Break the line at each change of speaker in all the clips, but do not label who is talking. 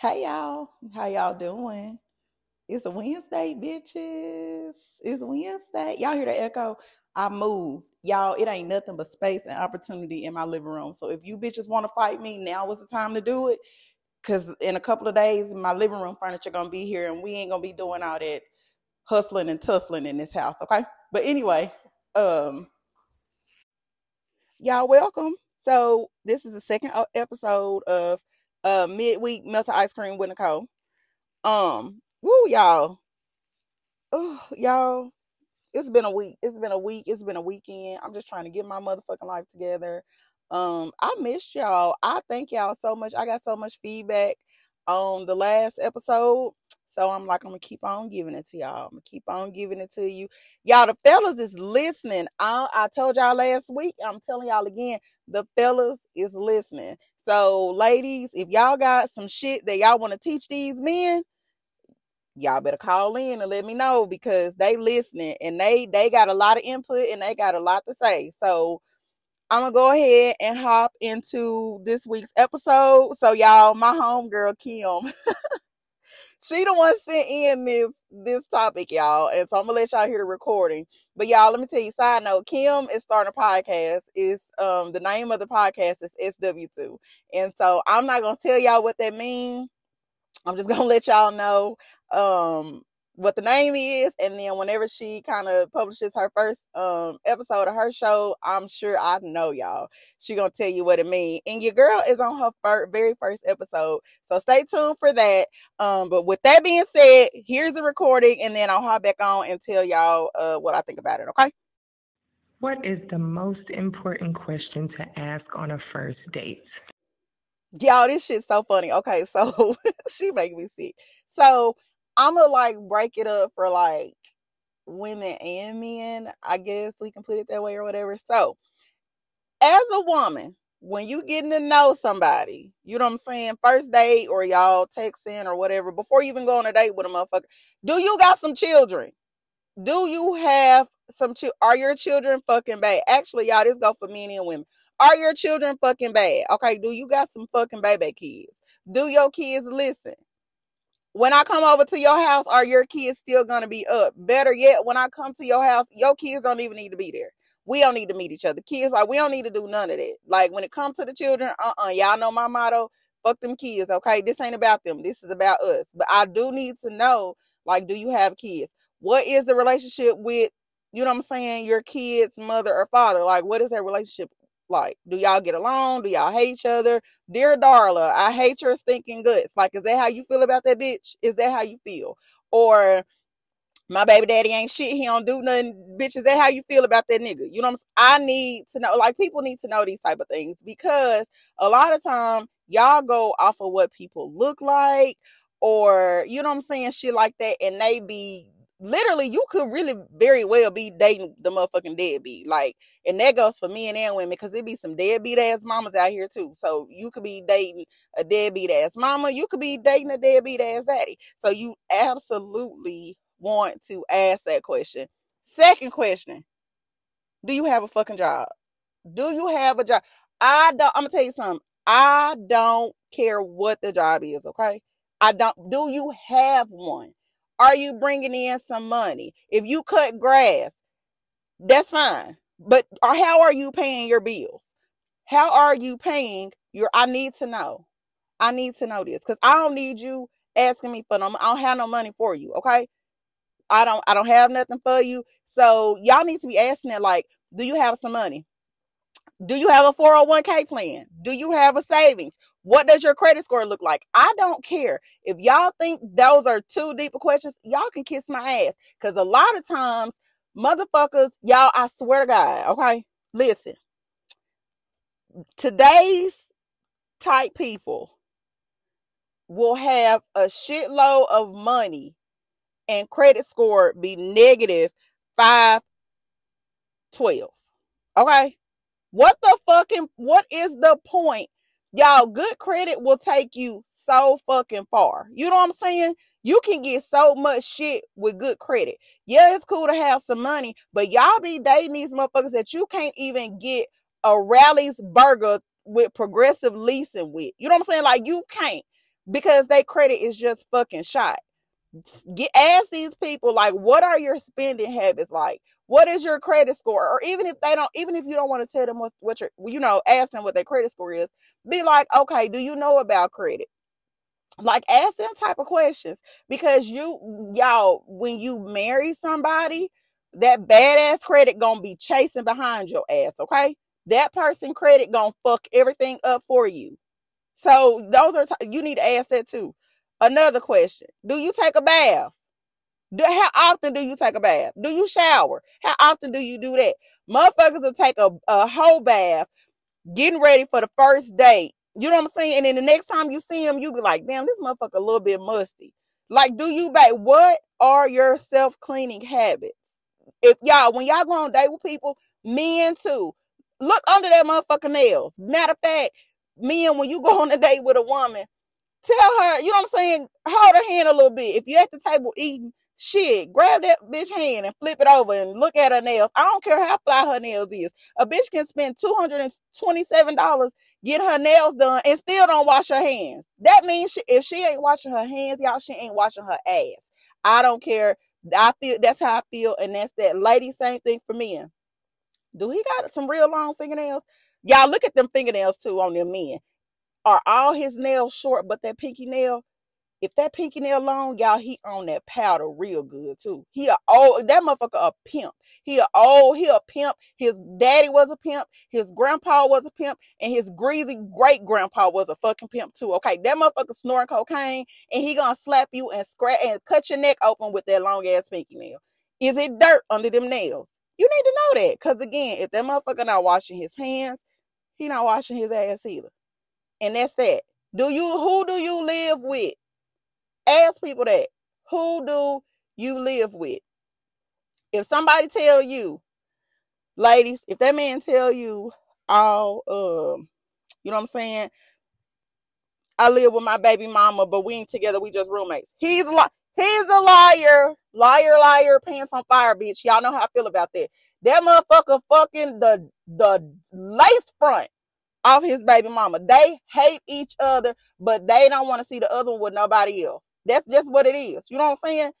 Hey y'all, how y'all doing? It's a Wednesday, bitches. It's Wednesday. Y'all hear the echo? I moved. Y'all, it ain't nothing but space and opportunity in my living room. So if you bitches want to fight me, now was the time to do it. Cause in a couple of days, my living room furniture gonna be here, and we ain't gonna be doing all that hustling and tussling in this house, okay? But anyway, um, y'all welcome. So this is the second episode of uh midweek melted ice cream with Nicole. Um, woo, y'all. Oh, y'all, it's been a week. It's been a week. It's been a weekend. I'm just trying to get my motherfucking life together. Um, I missed y'all. I thank y'all so much. I got so much feedback on the last episode. So I'm like, I'm gonna keep on giving it to y'all. I'm gonna keep on giving it to you. Y'all, the fellas is listening. I, I told y'all last week. I'm telling y'all again, the fellas is listening. So, ladies, if y'all got some shit that y'all want to teach these men, y'all better call in and let me know because they listening and they they got a lot of input and they got a lot to say. So I'm gonna go ahead and hop into this week's episode. So y'all, my homegirl Kim, she the one sent in this this topic, y'all, and so I'm gonna let y'all hear the recording. But y'all, let me tell you, side note, Kim is starting a podcast. Is um the name of the podcast is SW2, and so I'm not gonna tell y'all what that means. I'm just gonna let y'all know um what the name is and then whenever she kind of publishes her first um episode of her show i'm sure i know y'all she gonna tell you what it means and your girl is on her fir- very first episode so stay tuned for that um but with that being said here's the recording and then i'll hop back on and tell y'all uh what i think about it okay
What is the most important question to ask on a first date?
Y'all, this shit's so funny. Okay, so she make me sick. So I'm gonna like break it up for like women and men. I guess we can put it that way or whatever. So, as a woman, when you getting to know somebody, you know what I'm saying, first date or y'all texting or whatever, before you even go on a date with a motherfucker, do you got some children? Do you have some? Are your children fucking bad? Actually, y'all, this go for men and women. Are your children fucking bad? Okay, do you got some fucking baby kids? Do your kids listen? When I come over to your house, are your kids still gonna be up? Better yet, when I come to your house, your kids don't even need to be there. We don't need to meet each other. Kids, like we don't need to do none of that. Like when it comes to the children, uh-uh. Y'all know my motto. Fuck them kids, okay? This ain't about them. This is about us. But I do need to know, like, do you have kids? What is the relationship with, you know I'm saying, your kid's mother or father? Like, what is that relationship like? Do y'all get along? Do y'all hate each other? Dear Darla, I hate your stinking guts. Like, is that how you feel about that bitch? Is that how you feel? Or my baby daddy ain't shit. He don't do nothing. Bitch, is that how you feel about that nigga? You know what I'm saying? I need to know, like, people need to know these type of things because a lot of time y'all go off of what people look like or, you know what I'm saying? Shit like that. And they be literally, you could really very well be dating the motherfucking deadbeat. Like, and that goes for men and women because there be some deadbeat ass mamas out here too. So you could be dating a deadbeat ass mama. You could be dating a deadbeat ass daddy. So you absolutely want to ask that question. Second question Do you have a fucking job? Do you have a job? I don't, I'm gonna tell you something. I don't care what the job is, okay? I don't, do you have one? Are you bringing in some money? If you cut grass, that's fine. But how are you paying your bills? How are you paying your, I need to know. I need to know this because I don't need you asking me for no, I don't have no money for you, okay? I don't I don't have nothing for you. So y'all need to be asking it like, do you have some money? Do you have a 401k plan? Do you have a savings? What does your credit score look like? I don't care. If y'all think those are too deep of questions, y'all can kiss my ass. Because a lot of times, motherfuckers, y'all, I swear to God, okay? Listen. Today's type people will have a shitload of money and credit score be negative 512. Okay? What the fucking what is the point? Y'all, good credit will take you so fucking far. You know what I'm saying? You can get so much shit with good credit. Yeah, it's cool to have some money, but y'all be dating these motherfuckers that you can't even get a Rally's burger with progressive leasing with. You know what I'm saying? Like you can't. because their credit is just fucking shot. Get ask these people like what are your spending habits like? What is your credit score? Or even if they don't, even if you don't want to tell them what, what your, you know, ask them what their credit score is, be like, okay, do you know about credit? Like ask them type of questions because you, y'all, when you marry somebody, that badass credit gonna be chasing behind your ass, okay? That person credit gonna fuck everything up for you. So those are t- you need to ask that too. Another question: Do you take a bath? Do, how often do you take a bath? Do you shower? How often do you do that? Motherfuckers will take a, a whole bath, getting ready for the first date. You know what I'm saying? And then the next time you see him, you be like, damn, this motherfucker a little bit musty. Like, do you back? What are your self cleaning habits? If y'all, when y'all go on date with people, men too, look under that motherfucker nails. Matter of fact, men, when you go on a date with a woman, tell her, you know what I'm saying? Hold her hand a little bit. If you're at the table eating, shit, grab that bitch hand and flip it over and look at her nails. I don't care how fly her nails is. A bitch can spend $227 get her nails done and still don't wash her hands. That means she, if she ain't washing her hands, y'all, she ain't washing her ass. I don't care. I feel that's how I feel, and that's that. Lady, same thing for men. Do he got some real long fingernails? Y'all look at them fingernails too on them men. Are all his nails short, but that pinky nail if that pinky nail long, y'all, he on that powder real good too. He a old that motherfucker a pimp. He a old, he a pimp. His daddy was a pimp. His grandpa was a pimp, and his greasy great grandpa was a fucking pimp too. Okay, that motherfucker snoring cocaine, and he gonna slap you and scratch and cut your neck open with that long ass pinky nail. Is it dirt under them nails? You need to know that, cause again, if that motherfucker not washing his hands, he not washing his ass either. And that's that. Do you who do you live with? Ask people that. Who do you live with? If somebody tell you, ladies, if that man tell you all um, you know what I'm saying? I live with my baby mama, but we ain't together, we just roommates. He's a he's a liar. Liar, liar, pants on fire, bitch. Y'all know how I feel about that. That motherfucker fucking the the lace front off his baby mama. They hate each other, but they don't want to see the other one with nobody else. That's just what it is. You know what I'm saying?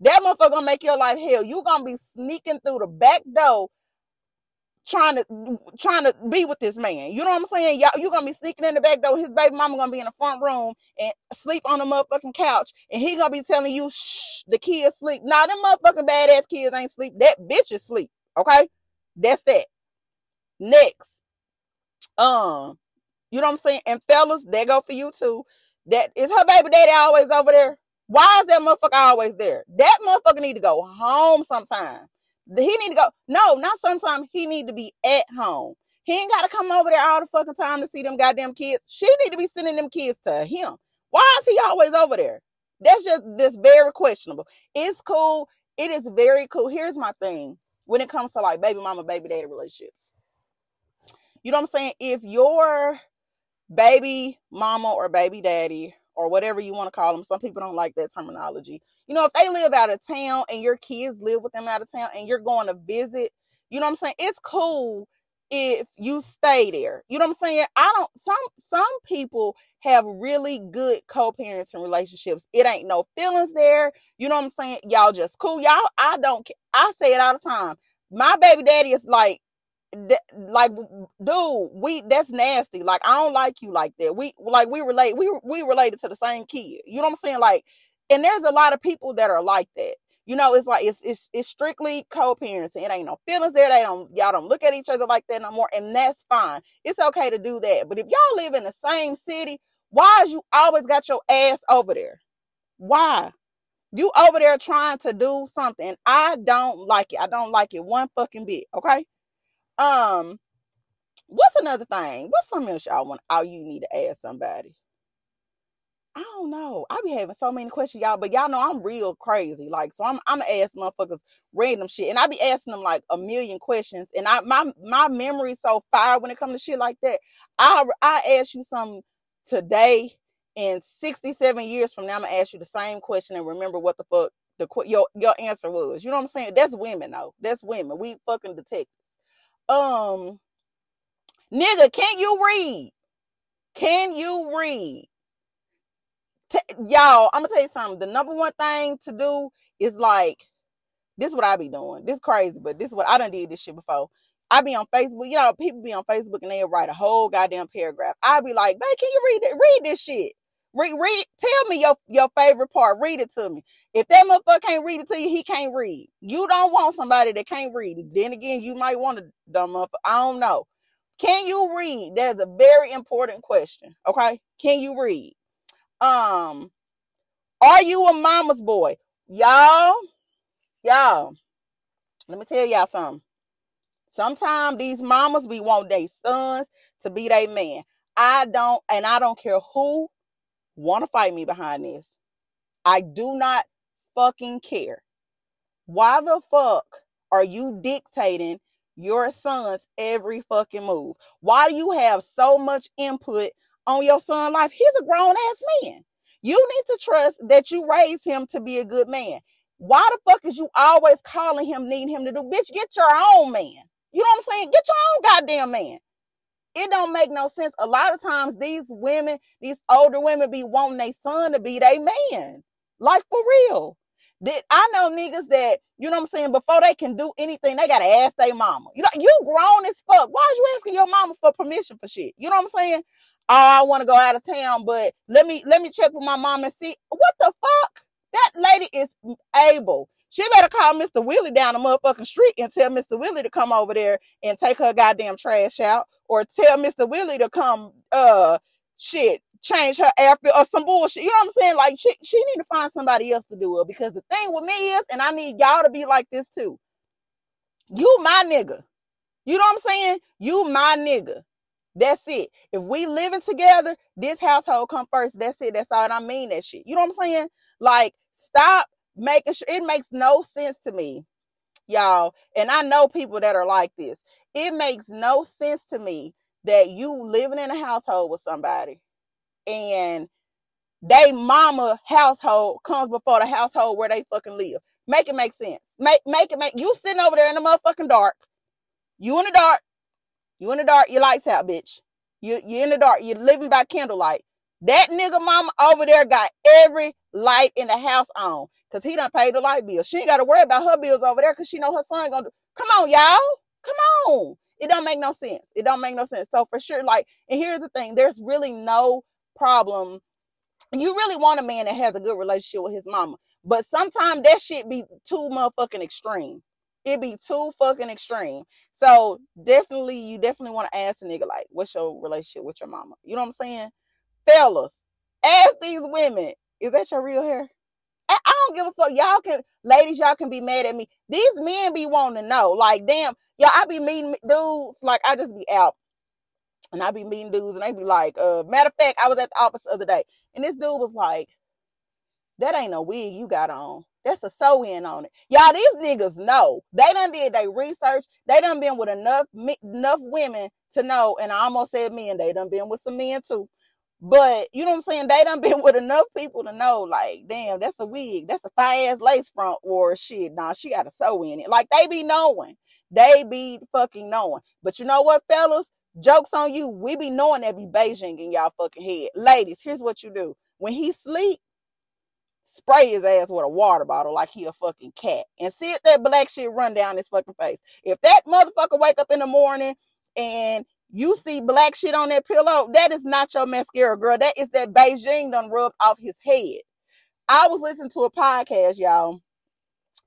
That motherfucker gonna make your life hell. You gonna be sneaking through the back door trying to trying to be with this man. You know what I'm saying? Y'all, you gonna be sneaking in the back door. His baby mama gonna be in the front room and sleep on the motherfucking couch, and he gonna be telling you, "Shh, the kids sleep." Nah, them motherfucking badass kids ain't sleep. That bitch is sleep. Okay, that's that. Next, um, you know what I'm saying? And fellas, they go for you too. That is her baby daddy always over there. Why is that motherfucker always there? That motherfucker need to go home sometime. He need to go. No, not sometime. He need to be at home. He ain't got to come over there all the fucking time to see them goddamn kids. She need to be sending them kids to him. Why is he always over there? That's just this very questionable. It's cool. It is very cool. Here's my thing when it comes to like baby mama, baby daddy relationships. You know what I'm saying? If your baby mama or baby daddy or whatever you want to call them. Some people don't like that terminology. You know, if they live out of town and your kids live with them out of town and you're going to visit, you know what I'm saying? It's cool if you stay there. You know what I'm saying? I don't some some people have really good co-parenting relationships. It ain't no feelings there. You know what I'm saying? Y'all just cool. Y'all I don't I say it all the time. My baby daddy is like like dude we that's nasty like i don't like you like that. We like we relate we we related to the same kid you know what i'm saying? Like and there's a lot of people that are like that you know it's like it's it's, it's strictly co-parenting it ain't no feelings there they don't y'all don't look at each other like that no more and that's fine it's okay to do that but if y'all live in the same city why is you always got your ass over there? Why? You over there trying to do something i don't like it i don't like it one fucking bit okay um, what's another thing? What's something else y'all want? Oh, you need to ask somebody. I don't know. I be having so many questions, y'all, but y'all know I'm real crazy. Like, so I'm I'm ask motherfuckers random shit, and I be asking them like a million questions, and I my my memory so fire when it comes to shit like that. I I ask you something today, and 67 years from now, I'm gonna ask you the same question and remember what the fuck the your your answer was. You know what I'm saying? That's women though. That's women. We fucking detectives um nigga can you read can you read y'all, I'm gonna tell you something. The number one thing to do is like this is what I be doing. This crazy, but this is what I done did this shit before. I be on Facebook, you know, people be on Facebook and they'll write a whole goddamn paragraph. I be like, babe, can you read it? Read this shit. Read, read, tell me your, your favorite part. Read it to me. If that motherfucker can't read it to you, he can't read. You don't want somebody that can't read. Then again, you might want a dumb motherfucker. I don't know. Can you read? That is a very important question. Okay. Can you read? Um, are you a mama's boy? Y'all, y'all, let me tell y'all something. Sometimes these mamas be want their sons to be their man. I don't, and I don't care who want to fight me behind this. I do not fucking care. Why the fuck are you dictating your son's every fucking move? Why do you have so much input on your son's life? He's a grown ass man. You need to trust that you raise him to be a good man. Why the fuck is you always calling him, needing him to do? Bitch, get your own man. You know what I'm saying? Get your own goddamn man. It don't make no sense. A lot of times these women, these older women be wanting their son to be their man. Like for real. That I know niggas that, you know what I'm saying, before they can do anything, they gotta ask their mama. You know, you grown as fuck. Why are you asking your mama for permission for shit? You know what I'm saying? Oh, I want to go out of town, but let me let me check with my mom and see what the fuck. That lady is able. She better call Mr. Willie down the motherfucking street and tell Mr. Willie to come over there and take her goddamn trash out, or tell Mr. Willie to come uh shit change her air or some bullshit. You know what I'm saying? Like she she need to find somebody else to do it because the thing with me is, and I need y'all to be like this too. You my nigga. You know what I'm saying? You my nigga. That's it. If we living together, this household come first. That's it. That's all. I mean that shit. You know what I'm saying? Like, stop making sure it makes no sense to me, y'all. And I know people that are like this. It makes no sense to me that you living in a household with somebody and they mama household comes before the household where they fucking live. Make it make sense. Make make it make you sitting over there in the motherfucking dark. You in the dark. You in the dark. Your lights out, bitch. You you in the dark. You're living by candlelight. That nigga mama over there got every light in the house on because he done paid the light bill. She ain't got to worry about her bills over there because she know her son gonna. Come on, y'all. Come on. It don't make no sense. It don't make no sense. So for sure, like, and here's the thing: there's really no problem. You really want a man that has a good relationship with his mama. But sometimes that shit be too motherfucking extreme. It be too fucking extreme. So definitely, you definitely want to ask a nigga like, what's your relationship with your mama? You know what I'm saying? Fellas, ask these women, is that your real hair? I don't give a fuck. Y'all can, ladies, y'all can be mad at me. These men be wanting to know. Like, damn, y'all, I be meeting dudes. Like, I just be out and I be meeting dudes and they be like, uh, matter of fact, I was at the office the other day and this dude was like, that ain't no wig you got on. That's a sew in on it. Y'all, these niggas know. They done did their research. They done been with enough enough women to know. And I almost said men. They done been with some men too. But you know what I'm saying? They done been with enough people to know, like, damn, that's a wig. That's a fire ass lace front or shit. Nah, she got a sew in it. Like they be knowing. They be fucking knowing. But you know what, fellas? Jokes on you. We be knowing that be Bigen in y'all fucking head. Ladies, here's what you do. When he sleep, spray his ass with a water bottle like he a fucking cat. And see if that black shit run down his fucking face. If that motherfucker wake up in the morning and you see black shit on that pillow, that is not your mascara, girl. That is that Bigen done rubbed off his head. I was listening to a podcast, y'all.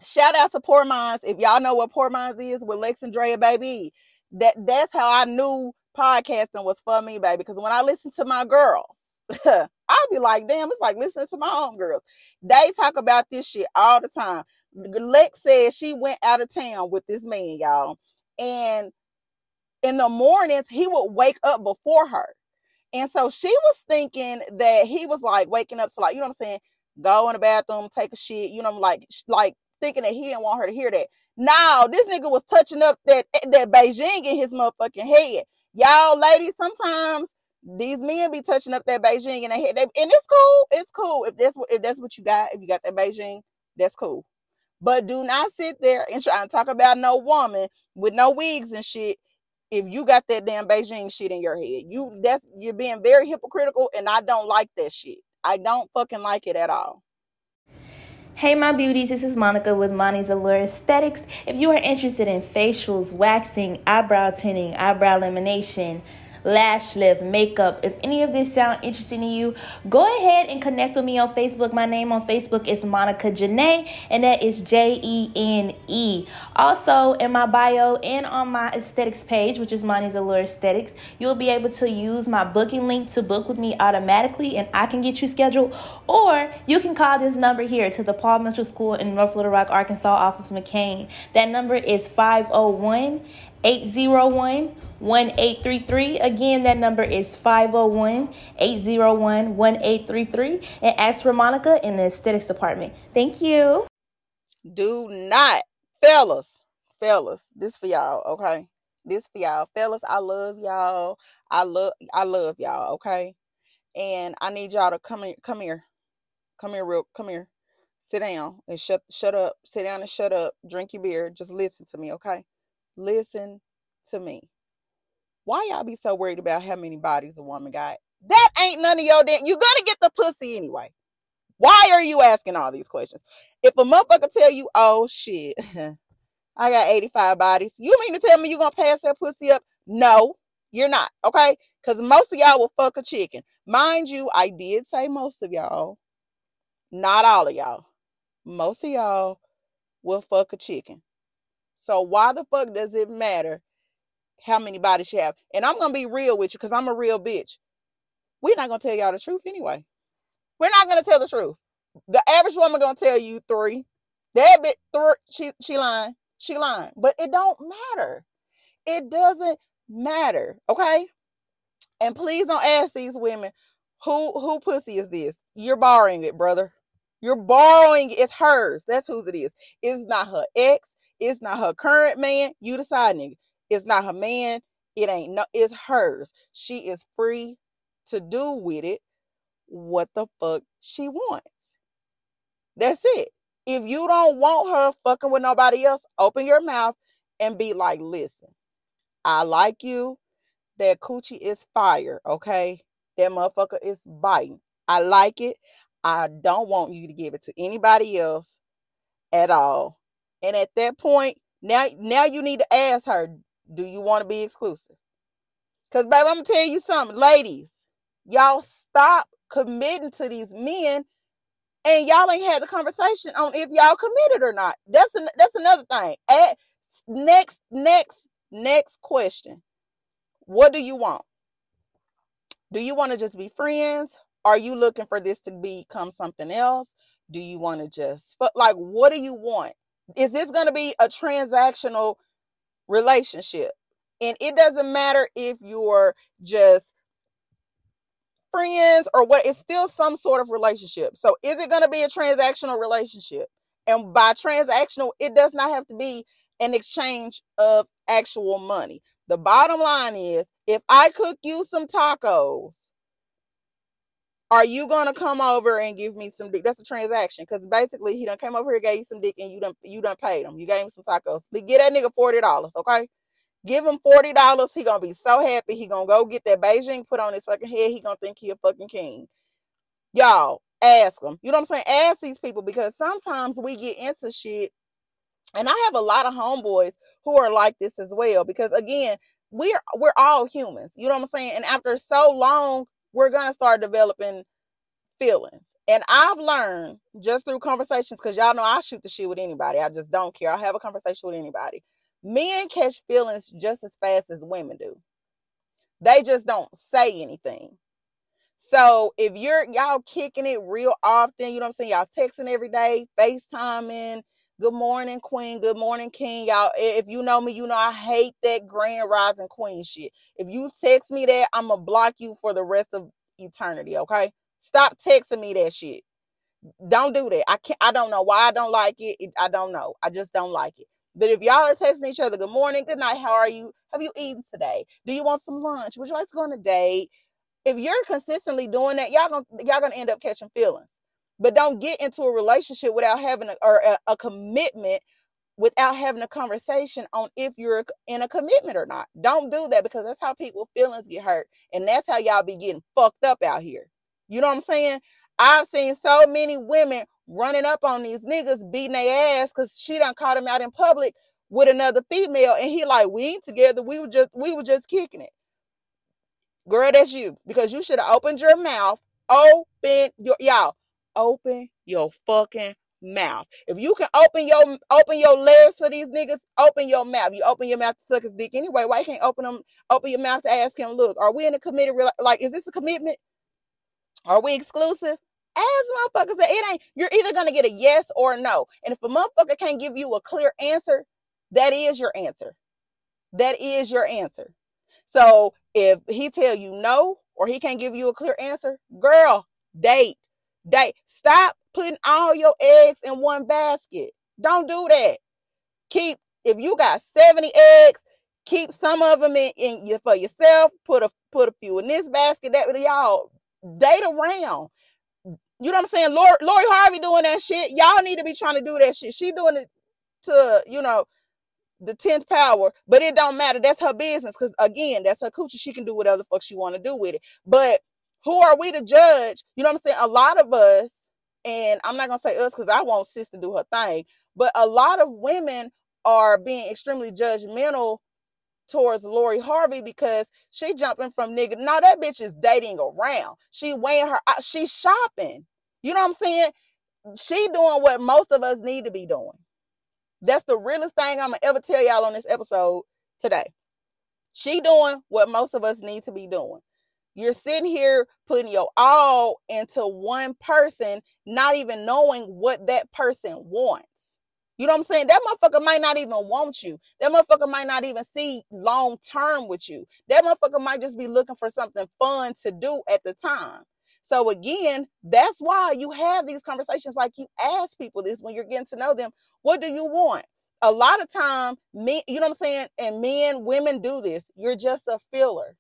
Shout out to Poor Minds. If y'all know what Poor Minds is with Lex and Drea, baby, that that's how I knew podcasting was for me, baby. Because when I listen to my girls, I'll be like, damn, it's like listening to my own girls. They talk about this shit all the time. Lex said she went out of town with this man, y'all. And in the mornings, he would wake up before her. And so she was thinking that he was like waking up to like, you know what I'm saying? Go in the bathroom, take a shit, you know, like, like thinking that he didn't want her to hear that. Now, this nigga was touching up that, eh, that Bigen in his motherfucking head. Y'all ladies, sometimes these men be touching up that Bigen in their head. They, and it's cool. It's cool. If that's what if that's what you got, if you got that Bigen, that's cool. But do not sit there and try and talk about no woman with no wigs and shit. If you got that damn Bigen shit in your head, you that's you're being very hypocritical, and I don't like that shit. I don't fucking like it at all.
Hey, my beauties, this is Monica with Monty's Allure Aesthetics. If you are interested in facials, waxing, eyebrow tinting, eyebrow lamination, lash lift, makeup. If any of this sound interesting to you, go ahead and connect with me on Facebook. My name on Facebook is Monica Jene, and that is J E N E. Also, in my bio and on my aesthetics page, which is Monty's Allure Aesthetics, you'll be able to use my booking link to book with me automatically, and I can get you scheduled. Or you can call this number here to the Paul Mitchell School in North Little Rock, Arkansas, off of McCain. That number is 501 801 1833. Again, that number is 501 801 1833. And ask for Monica in the aesthetics department. Thank you.
Do not, fellas, fellas, this for y'all, okay? This for y'all. Fellas, I love y'all. I love I love y'all, okay? And I need y'all to come here, come here. Come here real come here. Sit down and shut shut up. Sit down and shut up. Drink your beer. Just listen to me, okay? Listen to me. Why y'all be so worried about how many bodies a woman got? That ain't none of your damn. You're gonna get the pussy anyway. Why are you asking all these questions? If a motherfucker tell you, oh shit, I got 85 bodies, you mean to tell me you're gonna pass that pussy up? No, you're not, okay? Because most of y'all will fuck a chicken. Mind you, I did say most of y'all, not all of y'all. Most of y'all will fuck a chicken. So why the fuck does it matter how many bodies you have? And I'm gonna be real with you because I'm a real bitch. We're not gonna tell y'all the truth anyway. We're not gonna tell the truth. The average woman gonna tell you three. That bit three, she she lying. She lying. But it don't matter. It doesn't matter. Okay. And please don't ask these women who who pussy is this. You're borrowing it, brother. You're borrowing it. It's hers. That's whose it is. It's not her ex. It's not her current man. You decide, nigga. It's not her man. It ain't no, it's hers. She is free to do with it what the fuck she wants. That's it. If you don't want her fucking with nobody else, open your mouth and be like, listen, I like you. That coochie is fire, okay? That motherfucker is biting. I like it. I don't want you to give it to anybody else at all. And at that point, now now you need to ask her, do you want to be exclusive? Because, baby, I'm going to tell you something. Ladies, y'all stop committing to these men and y'all ain't had the conversation on if y'all committed or not. That's an, that's another thing. At, next, next, next question. What do you want? Do you want to just be friends? Are you looking for this to become something else? Do you want to just, but like, what do you want? Is this going to be a transactional relationship. And it doesn't matter if you're just friends or what, it's still some sort of relationship. So is it going to be a transactional relationship? And by transactional, it does not have to be an exchange of actual money. The bottom line is if I cook you some tacos, are you gonna come over and give me some dick? That's a transaction because basically he done came over here, gave you some dick, and you done you done paid him. You gave him some tacos. But get that nigga forty dollars, okay? Give him forty dollars. He gonna be so happy. He gonna go get that Bigen put on his fucking head. He gonna think he a fucking king. Y'all ask them. You know what I'm saying? Ask these people because sometimes we get into shit, and I have a lot of homeboys who are like this as well. Because again, we're we're all humans. You know what I'm saying? And after so long we're going to start developing feelings. And I've learned just through conversations, because y'all know I shoot the shit with anybody. I just don't care. I'll have a conversation with anybody. Men catch feelings just as fast as women do. They just don't say anything. So if you're y'all kicking it real often, you know what I'm saying? Y'all texting every day, FaceTiming, good morning, queen, good morning, king. Y'all, if you know me, you know I hate that grand rising queen shit. If you text me that, I'm gonna block you for the rest of eternity, okay? Stop texting me that shit. Don't do that. I can't I don't know why I don't like it. I don't know. I just don't like it. But if y'all are texting each other, good morning, good night, how are you? Have you eaten today? Do you want some lunch? Would you like to go on a date? If you're consistently doing that, y'all gonna y'all gonna end up catching feelings. But don't get into a relationship without having a, or a, a commitment without having a conversation on if you're in a commitment or not. Don't do that because that's how people feelings get hurt and that's how y'all be getting fucked up out here. You know what I'm saying? I've seen so many women running up on these niggas, beating their ass because she done caught him out in public with another female, and he like, we ain't together. We were just we were just kicking it. Girl, that's you because you should have opened your mouth. Open your y'all. Open your fucking mouth. If you can open your open your legs for these niggas, open your mouth. You open your mouth to suck his dick anyway. Why you can't open them? Open your mouth to ask him. Look, are we in a committed? Like, is this a commitment? Are we exclusive? As motherfuckers it ain't. You're either gonna get a yes or a no. And if a motherfucker can't give you a clear answer, that is your answer. That is your answer. So if he tell you no or he can't give you a clear answer, girl, date, date. Stop putting all your eggs in one basket. Don't do that. Keep if you got 70 eggs, keep some of them in, in for yourself. Put a put a few in this basket. That with y'all date around. You know what I'm saying? Lori, Lori Harvey doing that shit. Y'all need to be trying to do that shit. She doing it to, you know, the 10th power, but it don't matter. That's her business. Cause again, that's her coochie. She can do whatever the fuck she want to do with it. But who are we to judge? You know what I'm saying? A lot of us, and I'm not gonna say us because I want sis to do her thing, but a lot of women are being extremely judgmental towards Lori Harvey because she jumping from nigga. Now that bitch is dating around. She weighing her. Uh, She's shopping. You know what I'm saying? She doing what most of us need to be doing. That's the realest thing I'm gonna ever tell y'all on this episode today. She doing what most of us need to be doing. You're sitting here putting your all into one person, not even knowing what that person wants. You know what I'm saying? That motherfucker might not even want you. That motherfucker might not even see long term with you. That motherfucker might just be looking for something fun to do at the time. So again, that's why you have these conversations like you ask people this when you're getting to know them. What do you want? A lot of time, me, you know what I'm saying? And men, women do this. You're just a filler.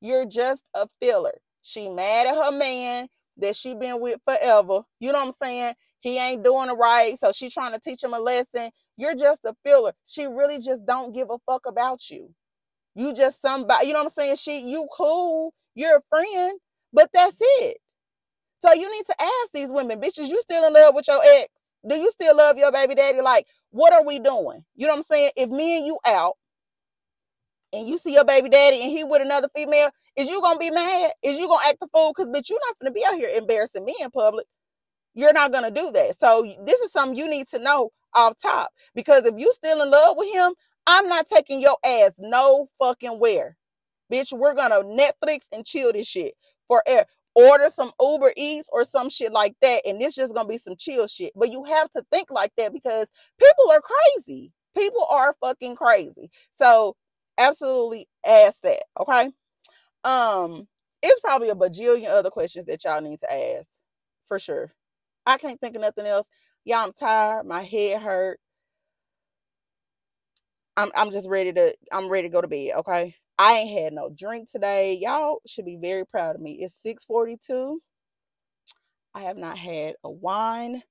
You're just a filler. She mad at her man that she been with forever. You know what I'm saying? He ain't doing it right. So she trying to teach him a lesson. You're just a filler. She really just don't give a fuck about you. You just somebody, you know what I'm saying? She, you cool. You're a friend but that's it. So you need to ask these women, bitches, you still in love with your ex? Do you still love your baby daddy? Like, what are we doing? You know what I'm saying? If me and you out and you see your baby daddy and he with another female, is you gonna be mad? Is you gonna act the fool? Cause bitch, you're not gonna be out here embarrassing me in public. You're not gonna do that. So this is something you need to know off top. Because if you still in love with him, I'm not taking your ass no fucking where. Bitch, we're gonna Netflix and chill this shit for air. Order some Uber Eats or some shit like that, and this just gonna be some chill shit. But you have to think like that because people are crazy. People are fucking crazy. So absolutely ask that, okay? Um, it's probably a bajillion other questions that y'all need to ask for sure. I can't think of nothing else. Y'all, I'm tired. My head hurt. I'm I'm just ready to I'm ready to go to bed, okay? I ain't had no drink today. Y'all should be very proud of me. It's 642. I have not had a wine,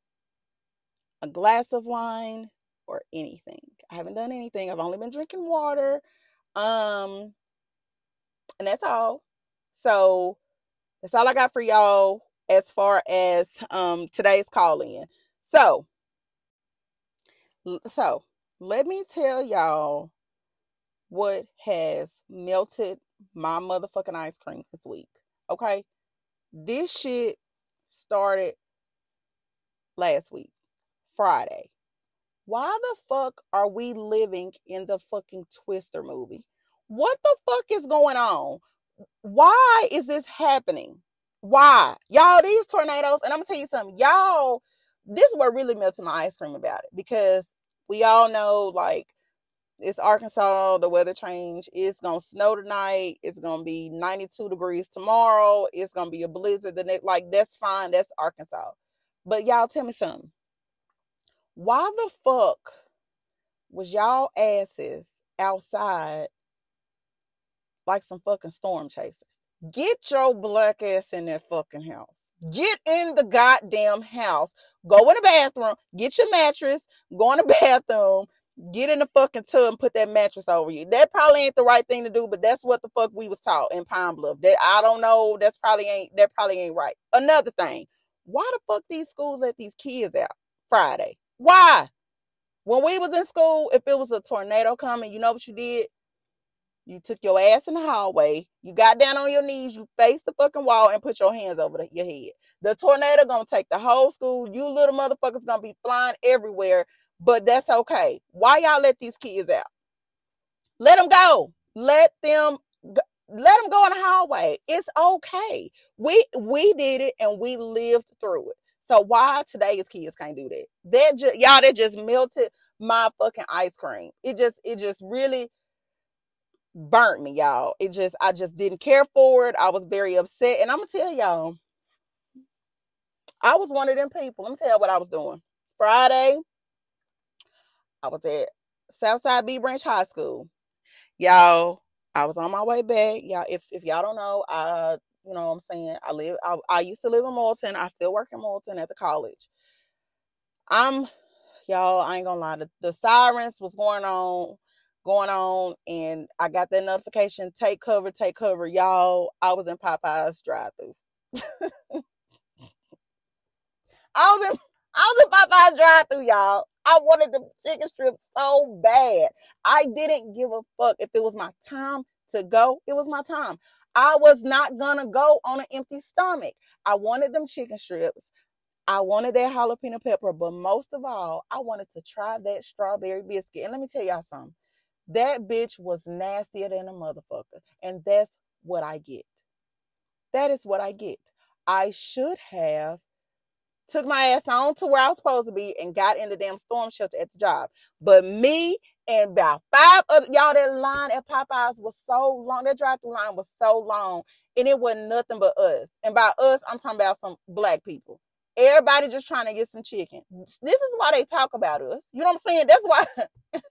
a glass of wine, or anything. I haven't done anything. I've only been drinking water. Um, and that's all. So that's all I got for y'all as far as um today's call in. So so let me tell y'all what has melted my motherfucking ice cream this week. Okay? This shit started last week, Friday. Why the fuck are we living in the fucking Twister movie? What the fuck is going on? Why is this happening? Why? Y'all, these tornadoes, and I'm gonna tell you something, y'all, this is what really melted my ice cream about it because we all know like it's Arkansas. The weather change. It's gonna snow tonight. It's gonna be 92 degrees tomorrow. It's gonna be a blizzard the next. Like that's fine. That's Arkansas. But y'all tell me something. Why the fuck was y'all asses outside like some fucking storm chasers? Get your black ass in that fucking house. Get in the goddamn house. Go in the bathroom. Get your mattress. Go in the bathroom get in the fucking tub and put that mattress over you. That probably ain't the right thing to do, but that's what the fuck we was taught in Pine Bluff. That I don't know. That's probably ain't that probably ain't right. Another thing, Why the fuck these schools let these kids out Friday? Why? When we was in school, if it was a tornado coming, you know what you did? You took your ass in the hallway. You got down on your knees. You faced the fucking wall and put your hands over the, your head. The tornado gonna take the whole school. You little motherfuckers gonna be flying everywhere. But that's okay. Why y'all let these kids out? Let them go. Let them go. let them go in the hallway. It's okay. We we did it and we lived through it. So why today's kids can't do that? That just y'all that just melted my fucking ice cream. It just it just really burnt me, y'all. It just I just didn't care for it. I was very upset. And I'm gonna tell y'all, I was one of them people. Let me tell you what I was doing. Friday, I was at Southside Bee Branch High School. Y'all, I was on my way back. Y'all, if if y'all don't know, I you know what I'm saying, I live I, I used to live in Morrilton. I still work in Morrilton at the college. I'm y'all, I ain't gonna lie, the, the sirens was going on going on and I got that notification, take cover, take cover. Y'all, I was in Popeye's drive through. I was in I was in Popeye's drive through, y'all. I wanted the chicken strips so bad. I didn't give a fuck if it was my time to go. It was my time. I was not gonna go on an empty stomach. I wanted them chicken strips. I wanted that jalapeno pepper, but most of all, I wanted to try that strawberry biscuit. And let me tell y'all something. That bitch was nastier than a motherfucker. And that's what I get. That is what I get. I should have took my ass on to where I was supposed to be and got in the damn storm shelter at the job. But me and about five other y'all, that line at Popeyes was so long. That drive-through line was so long, and it wasn't nothing but us. And by us, I'm talking about some black people. Everybody just trying to get some chicken. This is why they talk about us. You know what I'm saying? That's why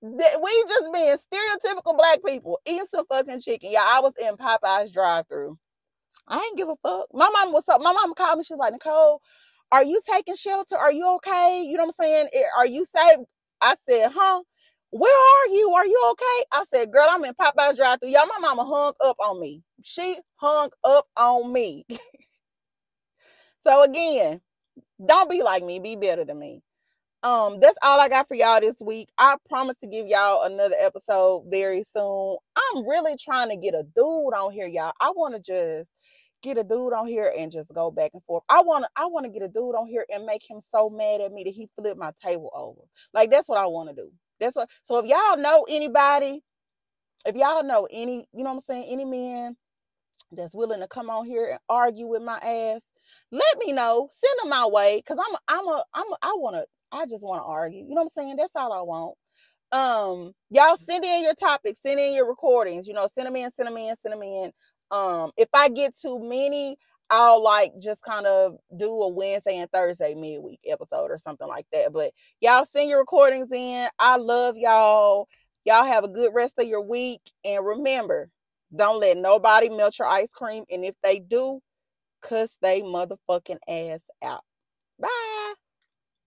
we just being stereotypical black people eating some fucking chicken. Yeah, I was in Popeye's drive-through. I ain't give a fuck. My mom was up. My mom called me. She was like, Nicole, are you taking shelter? Are you okay? You know what I'm saying? Are you safe? I said, huh? Where are you? Are you okay? I said, girl, I'm in Popeye's drive through. Y'all, my mama hung up on me. She hung up on me. so again, don't be like me. Be better than me. Um, that's all I got for y'all this week. I promise to give y'all another episode very soon. I'm really trying to get a dude on here, y'all. I want to just get a dude on here and just go back and forth. I want to I want to get a dude on here and make him so mad at me that he flipped my table over. Like that's what I want to do. That's what so if y'all know anybody, if y'all know any, you know what I'm saying, any man that's willing to come on here and argue with my ass, let me know. Send them my way cuz I'm a, I'm a I'm a, I want to I just want to argue. You know what I'm saying? That's all I want. Um, y'all send in your topics, send in your recordings, you know, send them in, send them in, send them in. Um, if I get too many, I'll like just kind of do a Wednesday and Thursday midweek episode or something like that. But y'all send your recordings in. I love y'all. Y'all have a good rest of your week. And remember, don't let nobody melt your ice cream. And if they do, cuss they motherfucking ass out. Bye.